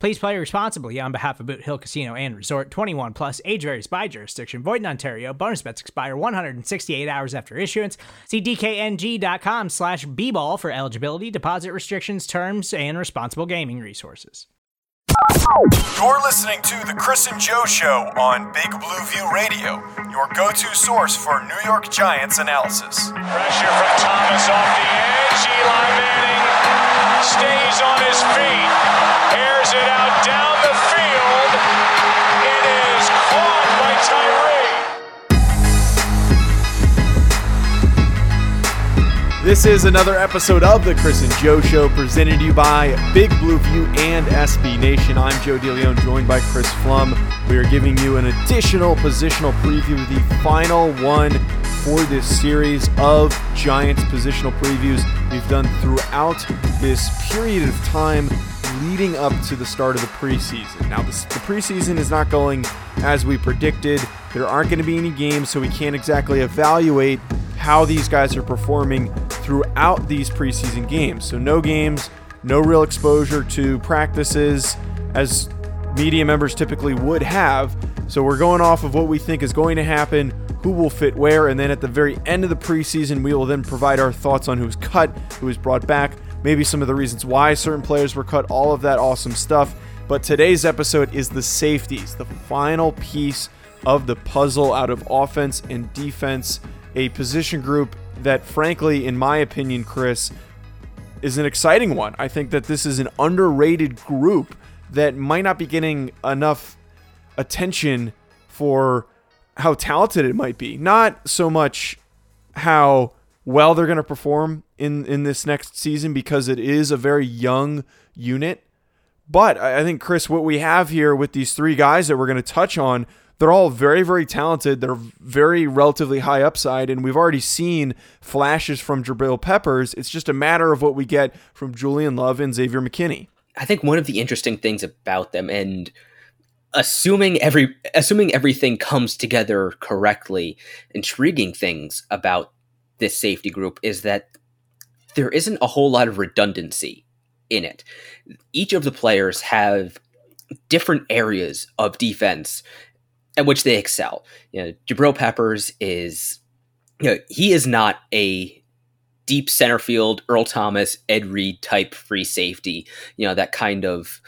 Please play responsibly on behalf of Boot Hill Casino and Resort 21 Plus, age varies by jurisdiction, void in Ontario. Bonus bets expire 168 hours after issuance. See DKNG.com slash B ball for eligibility, deposit restrictions, terms, and responsible gaming resources. You're listening to The Chris and Joe Show on Big Blue View Radio, your go to source for New York Giants analysis. Pressure from Thomas off the edge. Eli Manning stays on his feet it out down the field. It is caught by Tyree. This is another episode of the Chris and Joe Show presented to you by Big Blue View and SB Nation. I'm Joe DeLeon, joined by Chris Pflum. We are giving you an additional positional preview, the final one for this series of Giants positional previews we've done throughout this period of time leading up to the start of the preseason. Now, the, the preseason is not going as we predicted. There aren't going to be any games, so we can't exactly evaluate how these guys are performing throughout these preseason games. So, no games, no real exposure to practices as media members typically would have. So, we're going off of what we think is going to happen, who will fit where, and then at the very end of the preseason, we will then provide our thoughts on who's cut, who is brought back, maybe some of the reasons why certain players were cut, all of that awesome stuff. But today's episode is the safeties, the final piece of the puzzle out of offense and defense, a position group that, frankly, in my opinion, Chris, is an exciting one. I think that this is an underrated group that might not be getting enough attention for how talented it might be. Not so much how well they're going to perform in in this next season because it is a very young unit. But I think Chris, what we have here with these three guys that we're going to touch on, they're all very very talented. They're very relatively high upside, and we've already seen flashes from Jabril Peppers. It's just a matter of what we get from Julian Love and Xavier McKinney. I think one of the interesting things about them and assuming every assuming everything comes together correctly intriguing things about this safety group is that there isn't a whole lot of redundancy in it. Each of the players have different areas of defense at which they excel. You know, Jabril Peppers is, you know, he is not a deep center field Earl Thomas, Ed Reed type free safety. You know, that kind of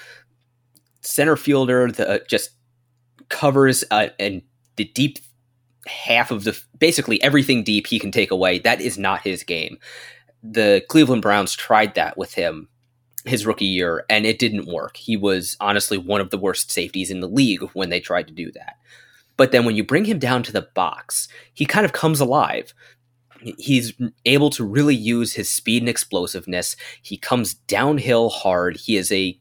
center fielder that just covers uh, and the deep half of the basically everything deep he can take away. That is not his game. The Cleveland Browns tried that with him his rookie year and it didn't work. He was honestly one of the worst safeties in the league when they tried to do that. But then when you bring him down to the box, he kind of comes alive. He's able to really use his speed and explosiveness. He comes downhill hard. He is a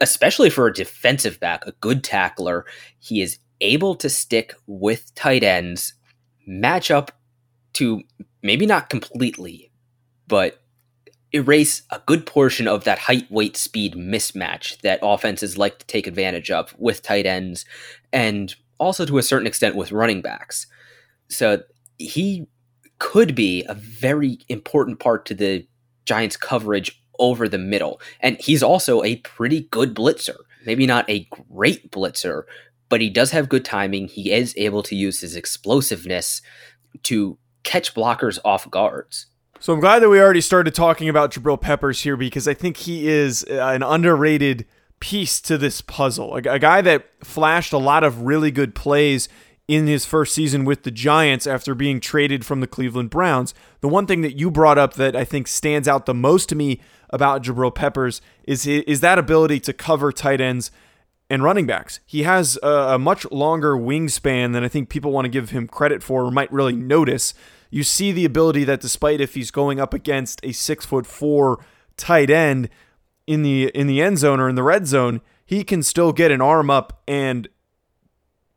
especially for a defensive back, a good tackler. He is able to stick with tight ends, match up to maybe not completely, but erase a good portion of that height weight speed mismatch that offenses like to take advantage of with tight ends and also to a certain extent with running backs. So he could be a very important part to the Giants coverage over the middle. And he's also a pretty good blitzer. Maybe not a great blitzer, but he does have good timing. He is able to use his explosiveness to catch blockers off guards. So I'm glad that we already started talking about Jabril Peppers here because I think he is uh, an underrated piece to this puzzle. A, guy that flashed a lot of really good plays in his first season with the Giants after being traded from the Cleveland Browns. The one thing that you brought up that I think stands out the most to me about Jabril Peppers is is that ability to cover tight ends and running backs. He has a much longer wingspan than I think people want to give him credit for or might really notice. You see the ability that despite if he's going up against a six foot four tight end in the in the end zone or in the red zone, he can still get an arm up and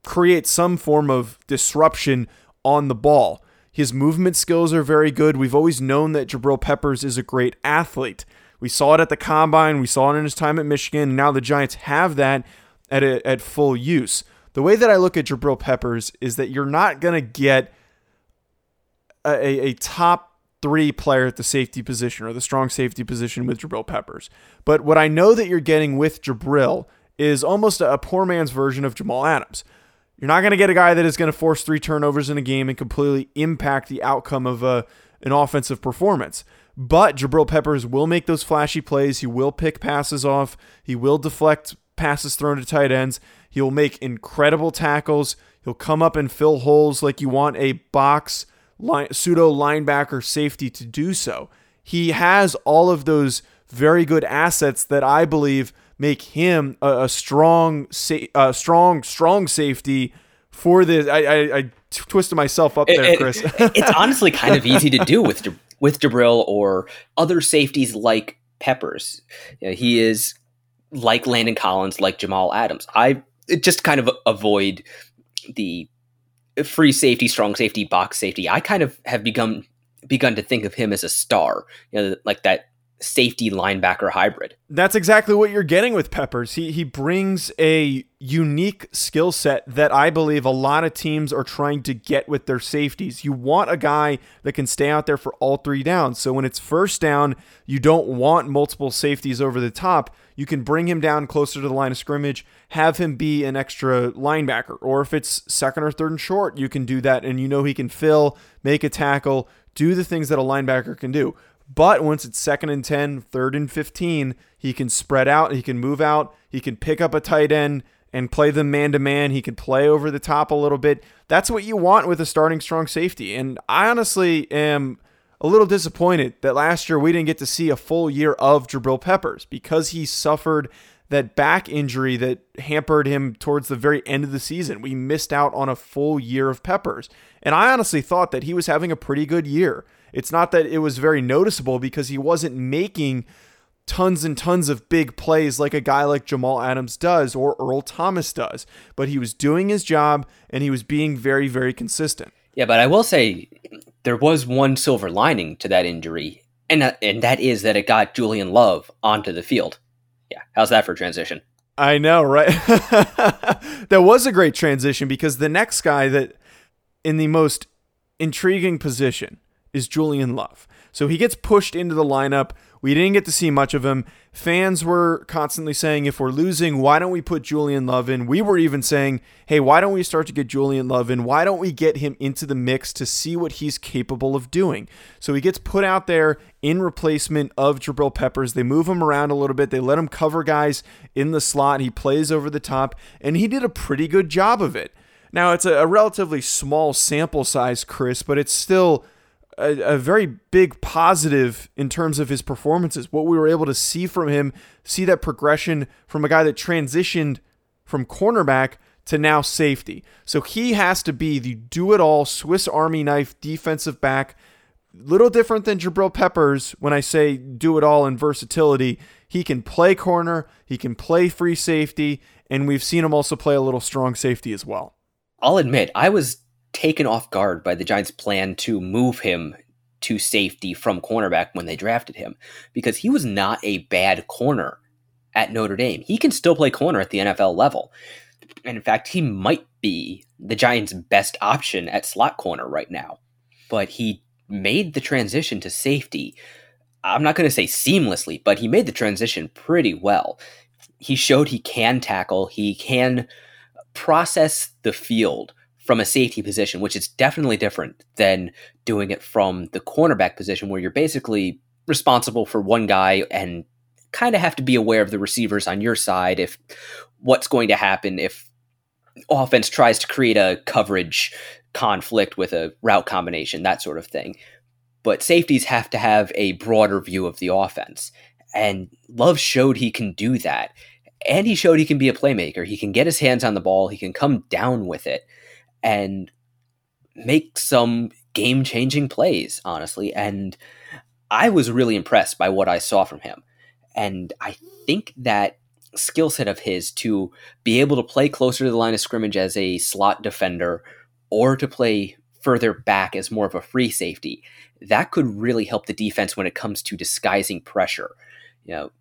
create some form of disruption on the ball. His movement skills are very good. We've always known that Jabril Peppers is a great athlete. We saw it at the combine, we saw it in his time at Michigan, and now the Giants have that at, a, at full use. The way that I look at Jabril Peppers is that you're not going to get a, a, top three player at the safety position or the strong safety position with Jabril Peppers. But what I know that you're getting with Jabril is almost a, poor man's version of Jamal Adams. You're not going to get a guy that is going to force three turnovers in a game and completely impact the outcome of a, an offensive performance. But Jabril Peppers will make those flashy plays. He will pick passes off. He will deflect passes thrown to tight ends. He'll make incredible tackles. He'll come up and fill holes like you want a box line, pseudo linebacker safety to do so. He has all of those very good assets that I believe make him a, a strong, sa- a strong, strong safety for this. I, I, I twisted myself up there, it, Chris. It, it's honestly kind of easy to do with with Jabril or other safeties like Peppers. You know, he is like Landon Collins, like Jamal Adams. I just kind of avoid the free safety, strong safety, box safety. I kind of have begun begun to think of him as a star, you know, like that safety linebacker hybrid. That's exactly what you're getting with Peppers. He he brings a unique skill set that I believe a lot of teams are trying to get with their safeties. You want a guy that can stay out there for all three downs. So when it's first down, you don't want multiple safeties over the top. You can bring him down closer to the line of scrimmage, have him be an extra linebacker. Or if it's second or third and short, you can do that and you know he can fill, make a tackle, do the things that a linebacker can do. But once it's second and 10, third and 15, he can spread out, he can move out, he can pick up a tight end and play them man to man. He can play over the top a little bit. That's what you want with a starting strong safety. And I honestly am a little disappointed that last year we didn't get to see a full year of Jabril Peppers because he suffered that back injury that hampered him towards the very end of the season. We missed out on a full year of Peppers. And I honestly thought that he was having a pretty good year. It's not that it was very noticeable because he wasn't making tons and tons of big plays like a guy like Jamal Adams does or Earl Thomas does, but he was doing his job and he was being very, very consistent. Yeah, but I will say there was one silver lining to that injury, and that, and that is that it got Julian Love onto the field. Yeah, how's that for transition? I know, right? that was a great transition because the next guy that in the most intriguing position is Julian Love. So he gets pushed into the lineup. We didn't get to see much of him. Fans were constantly saying, if we're losing, why don't we put Julian Love in? We were even saying, hey, why don't we start to get Julian Love in? Why don't we get him into the mix to see what he's capable of doing? So he gets put out there in replacement of Jabril Peppers. They move him around a little bit. They let him cover guys in the slot. He plays over the top, and he did a pretty good job of it. Now, it's a, relatively small sample size, Chris, but it's still a, a, very big positive in terms of his performances. What we were able to see from him, see that progression from a guy that transitioned from cornerback to now safety. So he has to be the do it all Swiss Army knife defensive back. Little different than Jabril Peppers when I say do it all in versatility. He can play corner, he can play free safety, and we've seen him also play a little strong safety as well. I'll admit, I was taken off guard by the Giants' plan to move him to safety from cornerback when they drafted him because he was not a bad corner at Notre Dame. He can still play corner at the NFL level. And in fact, he might be the Giants' best option at slot corner right now. But he made the transition to safety. I'm not going to say seamlessly, but he made the transition pretty well. He showed he can tackle, he can process the field from a safety position, which is definitely different than doing it from the cornerback position, where you're basically responsible for one guy and kind of have to be aware of the receivers on your side if what's going to happen if offense tries to create a coverage conflict with a route combination, that sort of thing. But safeties have to have a broader view of the offense. And Love showed he can do that. And he showed he can be a playmaker. He can get his hands on the ball, he can come down with it and make some game changing plays, honestly. And I was really impressed by what I saw from him. And I think that skill set of his to be able to play closer to the line of scrimmage as a slot defender or to play further back as more of a free safety, that could really help the defense when it comes to disguising pressure. You know,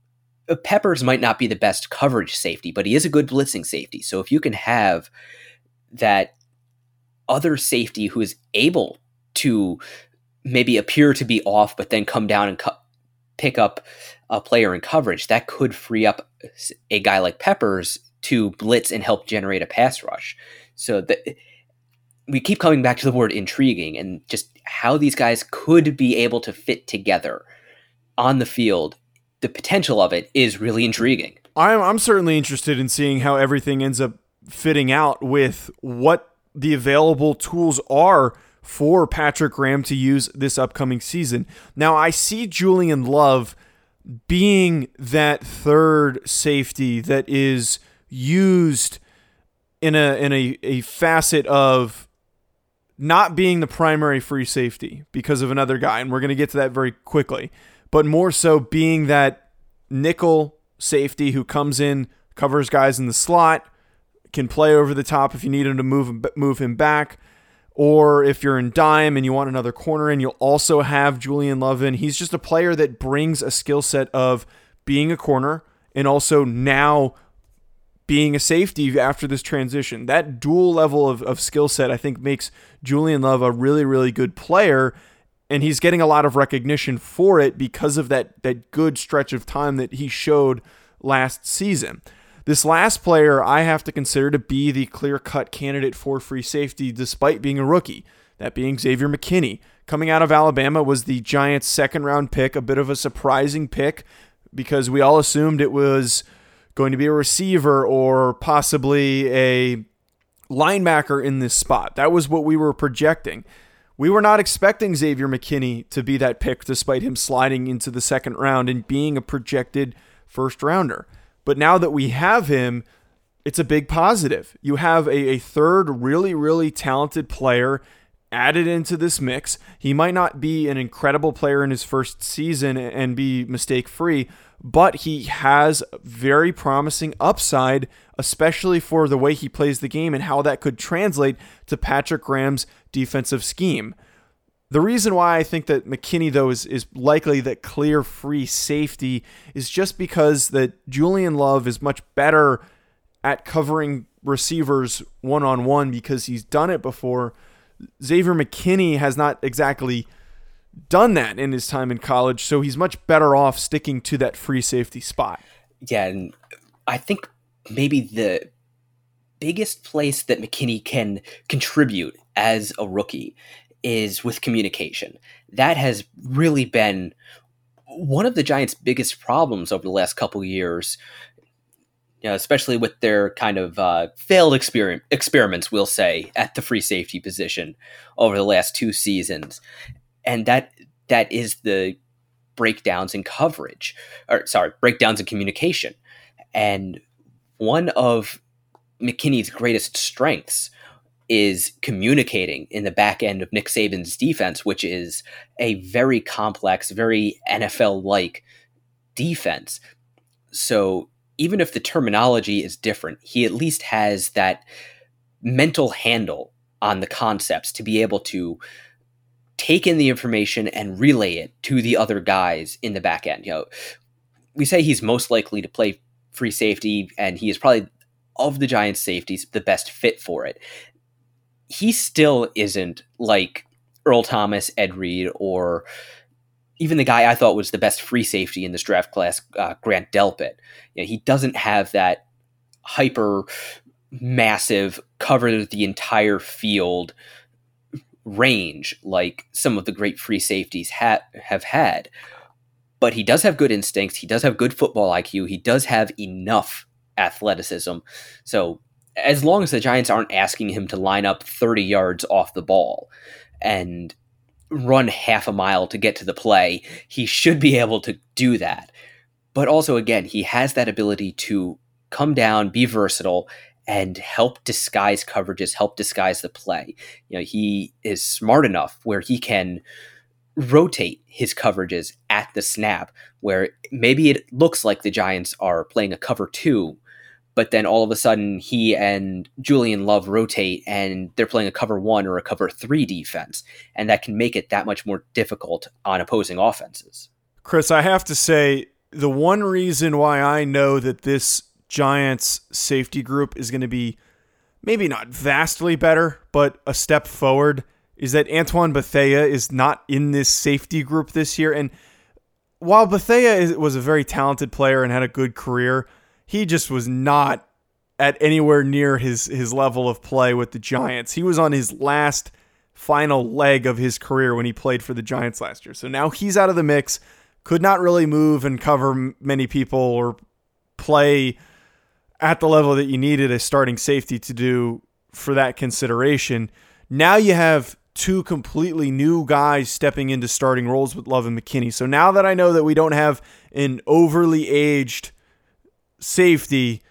uh, Peppers might not be the best coverage safety, but he is a good blitzing safety. So if you can have that other safety who is able to maybe appear to be off, but then come down and cu- pick up a player in coverage, that could free up a guy like Peppers to blitz and help generate a pass rush. So the, we keep coming back to the word intriguing and just how these guys could be able to fit together on the field. The potential of it is really intriguing. I'm, I'm certainly interested in seeing how everything ends up fitting out with what the available tools are for Patrick Graham to use this upcoming season. Now, I see Julian Love being that third safety that is used in a in a, a facet of not being the primary free safety because of another guy, and we're going to get to that very quickly, but more so being that nickel safety who comes in, covers guys in the slot, can play over the top if you need him to move move him back. Or if you're in dime and you want another corner and you'll also have Julian Love in. He's just a player that brings a skill set of being a corner and also now being a safety after this transition. That dual level of, of skill set, I think, makes Julian Love a really, really good player. And he's getting a lot of recognition for it because of that, that good stretch of time that he showed last season. This last player I have to consider to be the clear cut candidate for free safety despite being a rookie, that being Xavier McKinney. Coming out of Alabama was the Giants' second round pick, a bit of a surprising pick because we all assumed it was going to be a receiver or possibly a linebacker in this spot. That was what we were projecting. We were not expecting Xavier McKinney to be that pick despite him sliding into the second round and being a projected first rounder. But now that we have him, it's a big positive. You have a, a third really, really talented player added into this mix. He might not be an incredible player in his first season and be mistake free, but he has very promising upside, especially for the way he plays the game and how that could translate to Patrick Graham's defensive scheme. The reason why I think that McKinney though is, is likely that clear free safety is just because that Julian Love is much better at covering receivers one on one because he's done it before. Xavier McKinney has not exactly done that in his time in college, so he's much better off sticking to that free safety spot. Yeah, and I think maybe the biggest place that McKinney can contribute as a rookie is with communication. That has really been one of the Giants' biggest problems over the last couple years. You know, especially with their kind of uh, failed exper- experiments, we'll say, at the free safety position over the last two seasons, and that that is the breakdowns in coverage, or sorry, breakdowns in communication, and one of McKinney's greatest strengths is communicating in the back end of Nick Saban's defense, which is a very complex, very NFL like defense. So even if the terminology is different, he at least has that mental handle on the concepts to be able to take in the information and relay it to the other guys in the back end. You know, we say he's most likely to play free safety, and he is probably of the Giants safeties the best fit for it he still isn't like Earl Thomas, Ed Reed, or even the guy I thought was the best free safety in this draft class, uh, Grant Delpit. You know, he doesn't have that hyper massive cover the entire field range like some of the great free safeties ha- have had. But he does have good instincts. He does have good football IQ. He does have enough athleticism. So as long as the Giants aren't asking him to line up 30 yards off the ball and run half a mile to get to the play, he should be able to do that. But also, again, he has that ability to come down, be versatile, and help disguise coverages, help disguise the play. You know, he is smart enough where he can rotate his coverages at the snap, where maybe it looks like the Giants are playing a cover two, but then all of a sudden he and Julian Love rotate and they're playing a cover one or a cover three defense. And that can make it that much more difficult on opposing offenses. Chris, I have to say, the one reason why I know that this Giants safety group is going to be maybe not vastly better, but a step forward is that Antoine Bethea is not in this safety group this year. And while Bethea was a very talented player and had a good career, he just was not at anywhere near his his level of play with the Giants. He was on his last final leg of his career when he played for the Giants last year. So now he's out of the mix. Could not really move and cover many people or play at the level that you needed a starting safety to do for that consideration. Now you have two completely new guys stepping into starting roles with Love and McKinney. So now that I know that we don't have an overly aged safety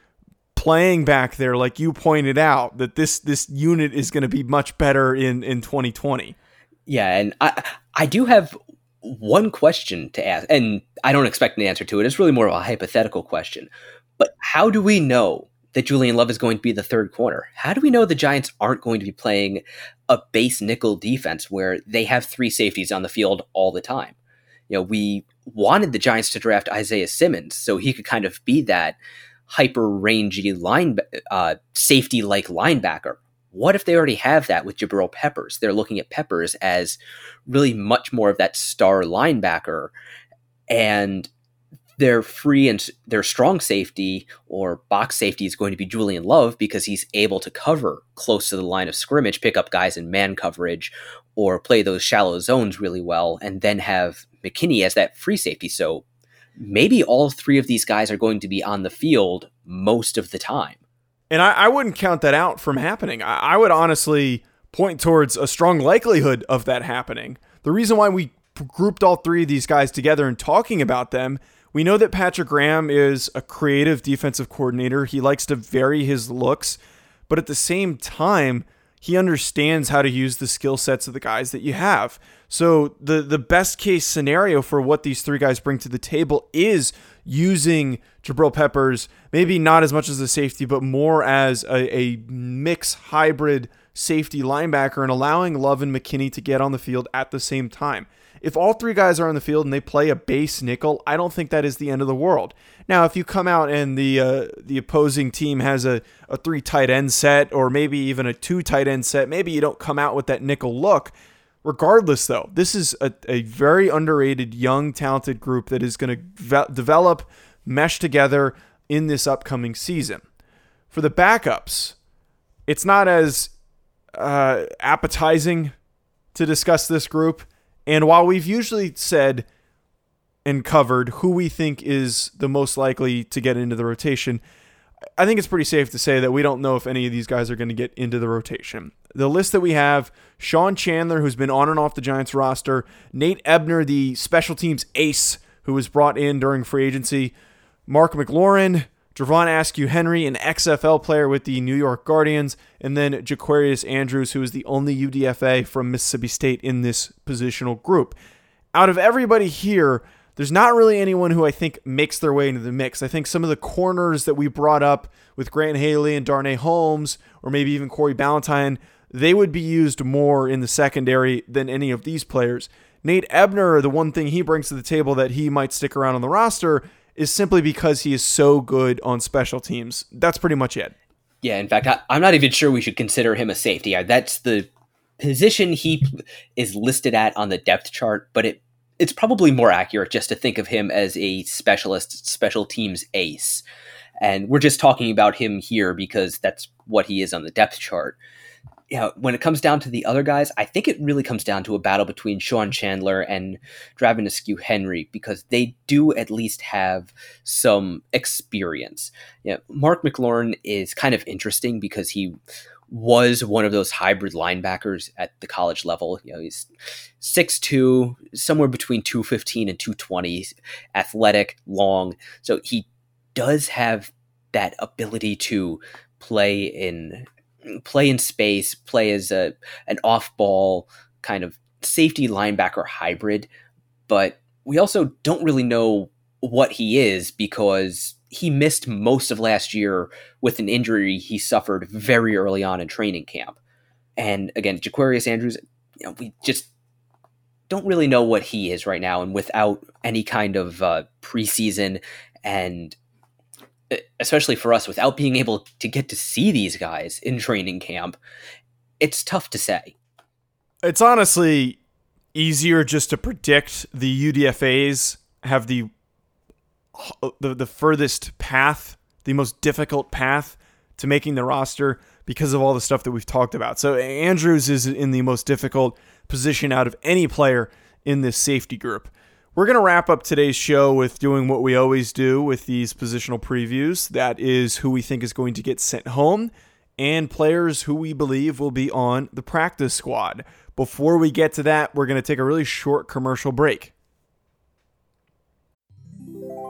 playing back there, like you pointed out, that this this unit is going to be much better in in 2020. Yeah, and I I do have one question to ask, and I don't expect an answer to it. It's really more of a hypothetical question. But how do we know that Julian Love is going to be the third corner? How do we know the Giants aren't going to be playing a base nickel defense where they have three safeties on the field all the time? You know, we wanted the Giants to draft Isaiah Simmons so he could kind of be that hyper rangy line uh, safety like linebacker. What if they already have that with Jabril Peppers? They're looking at Peppers as really much more of that star linebacker, and their free and their strong safety or box safety is going to be Julian Love because he's able to cover close to the line of scrimmage, pick up guys in man coverage, or play those shallow zones really well, and then have McKinney as that free safety. So maybe all three of these guys are going to be on the field most of the time. And I, I wouldn't count that out from happening. I, I would honestly point towards a strong likelihood of that happening. The reason why we grouped all three of these guys together and talking about them we know that Patrick Graham is a creative defensive coordinator. He likes to vary his looks, but at the same time, he understands how to use the skill sets of the guys that you have. So the the best case scenario for what these three guys bring to the table is using Jabril Peppers, maybe not as much as a safety, but more as a, a mix hybrid safety linebacker and allowing Love and McKinney to get on the field at the same time. If all three guys are on the field and they play a base nickel, I don't think that is the end of the world. Now, if you come out and the uh, the opposing team has a, a three tight end set or maybe even a two tight end set, maybe you don't come out with that nickel look. Regardless, though, this is a, a very underrated, young, talented group that is going to ve- develop, mesh together in this upcoming season. For the backups, it's not as uh, appetizing to discuss this group and while we've usually said and covered who we think is the most likely to get into the rotation, I think it's pretty safe to say that we don't know if any of these guys are going to get into the rotation. The list that we have Sean Chandler, who's been on and off the Giants roster, Nate Ebner, the special teams ace who was brought in during free agency, Mark McLaurin, Dravon Askew Henry, an XFL player with the New York Guardians, and then Jaquarius Landrews, who is the only UDFA from Mississippi State in this positional group. Out of everybody here, there's not really anyone who I think makes their way into the mix. I think some of the corners that we brought up with Grant Haley and Darnay Holmes, or maybe even Corey Ballentine, they would be used more in the secondary than any of these players. Nate Ebner, the one thing he brings to the table that he might stick around on the roster is simply because he is so good on special teams. That's pretty much it. Yeah, in fact, I, am not even sure we should consider him a safety. That's the position he is listed at on the depth chart, but it it's probably more accurate just to think of him as a specialist, special teams ace. And we're just talking about him here because that's what he is on the depth chart. know, when it comes down to the other guys, I think it really comes down to a battle between Sean Chandler and Dravon Askew Henry because they do at least have some experience. Know, Mark McLaurin is kind of interesting because he was one of those hybrid linebackers at the college level. You know, he's 6'2, somewhere between 215 and 220, athletic, long. So he does have that ability to play in play in space, play as a an off ball kind of safety linebacker hybrid, but we also don't really know what he is because he missed most of last year with an injury he suffered very early on in training camp. And again, Jaquarius Landrews, you know, we just don't really know what he is right now. And without any kind of uh, preseason and especially for us, without being able to get to see these guys in training camp, it's tough to say. It's honestly easier just to predict the UDFA's have the the, the furthest path, the most difficult path to making the roster because of all the stuff that we've talked about. So Andrews is in the most difficult position out of any player in this safety group. We're going to wrap up today's show with doing what we always do with these positional previews. That is who we think is going to get sent home and players who we believe will be on the practice squad. Before we get to that, we're going to take a really short commercial break.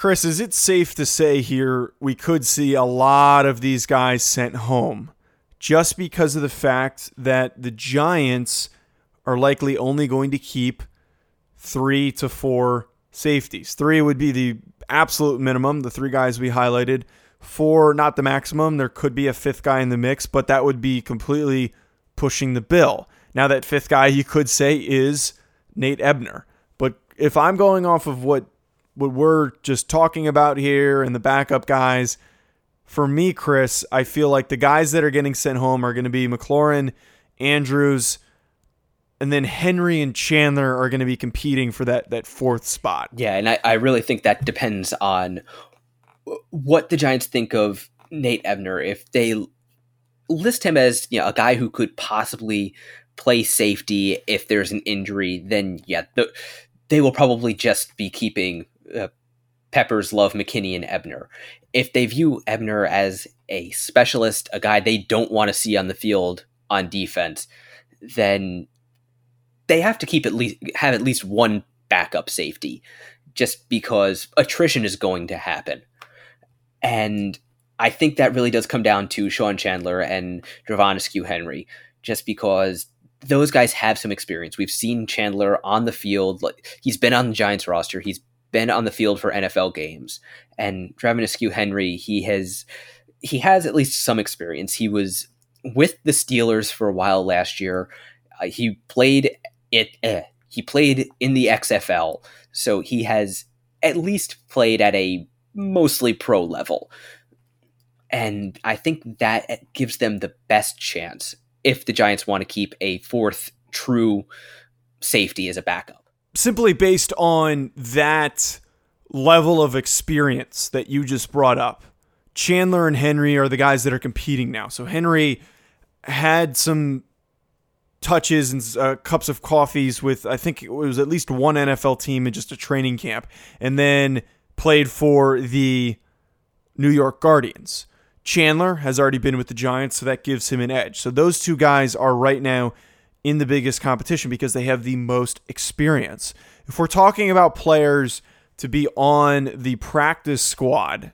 Chris, is it safe to say here we could see a lot of these guys sent home just because of the fact that the Giants are likely only going to keep three to four safeties? Three would be the absolute minimum, the three guys we highlighted. Four, not the maximum. There could be a fifth guy in the mix, but that would be completely pushing the bill. Now, that fifth guy you could say is Nate Ebner. But if I'm going off of what what we're just talking about here and the backup guys, for me, Chris, I feel like the guys that are getting sent home are going to be McLaurin, Andrews, and then Henry and Chandler are going to be competing for that that fourth spot. Yeah, and I, I really think that depends on what the Giants think of Nate Ebner. If they list him as you know a guy who could possibly play safety if there's an injury, then yeah, the, they will probably just be keeping uh, Peppers, Love, McKinney, and Ebner. If they view Ebner as a specialist, a guy they don't want to see on the field on defense, then they have to keep at least have at least one backup safety, just because attrition is going to happen. And I think that really does come down to Sean Chandler and Dravon Askew Henry, just because those guys have some experience. We've seen Chandler on the field. He's been on the Giants roster. He's been on the field for NFL games. And Dravon Askew Henry, he has he has at least some experience. He was with the Steelers for a while last year. Uh, he played it. Eh, he played in the XFL, so he has at least played at a mostly pro level. And I think that gives them the best chance if the Giants want to keep a fourth true safety as a backup. Simply based on that level of experience that you just brought up, Chandler and Henry are the guys that are competing now. So Henry had some touches and uh, cups of coffees with I think it was at least one NFL team in just a training camp, and then played for the New York Guardians. Chandler has already been with the Giants, so that gives him an edge. So those two guys are right now in the biggest competition because they have the most experience. If we're talking about players to be on the practice squad,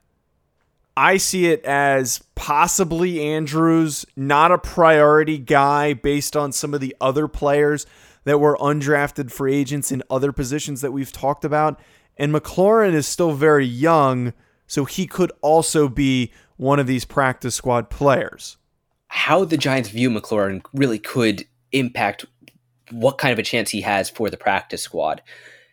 I see it as possibly Andrews, not a priority guy based on some of the other players that were undrafted free agents in other positions that we've talked about. And McLaurin is still very young, so he could also be one of these practice squad players. How the Giants view McLaurin really could impact what kind of a chance he has for the practice squad.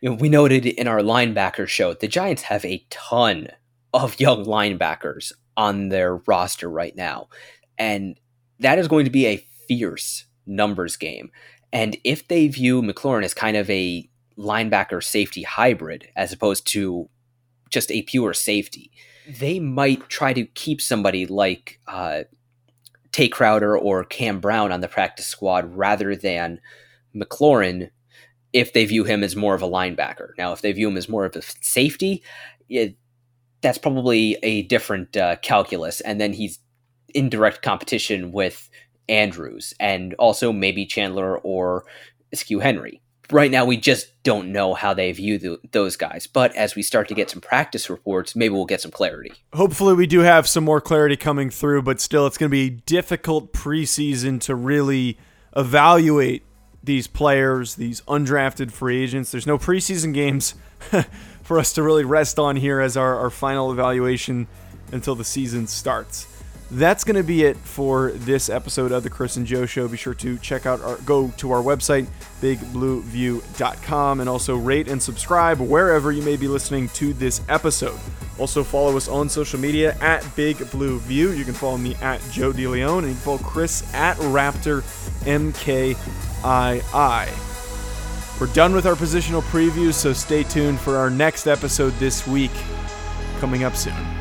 You know, we noted in our linebacker show, the Giants have a ton of young linebackers on their roster right now. And that is going to be a fierce numbers game. And if they view McLaurin as kind of a linebacker safety hybrid as opposed to just a pure safety, they might try to keep somebody like uh, Tae Crowder or Cam Brown on the practice squad rather than McLaurin if they view him as more of a linebacker. Now, if they view him as more of a safety, it, that's probably a different uh, calculus. And then he's in direct competition with Andrews and also maybe Chandler or Askew Henry. Right now, we just don't know how they view the, those guys. But as we start to get some practice reports, maybe we'll get some clarity. Hopefully, we do have some more clarity coming through, but still, it's going to be a difficult preseason to really evaluate these players, these undrafted free agents. There's no preseason games for us to really rest on here as our, our final evaluation until the season starts. That's going to be it for this episode of the Chris and Joe Show. Be sure to check out our go to our website, bigblueview.com, and also rate and subscribe wherever you may be listening to this episode. Also follow us on social media at Big Blue View. You can follow me at Joe DeLeon, and you can follow Chris at Raptor MKII. We're done with our positional previews, so stay tuned for our next episode this week coming up soon.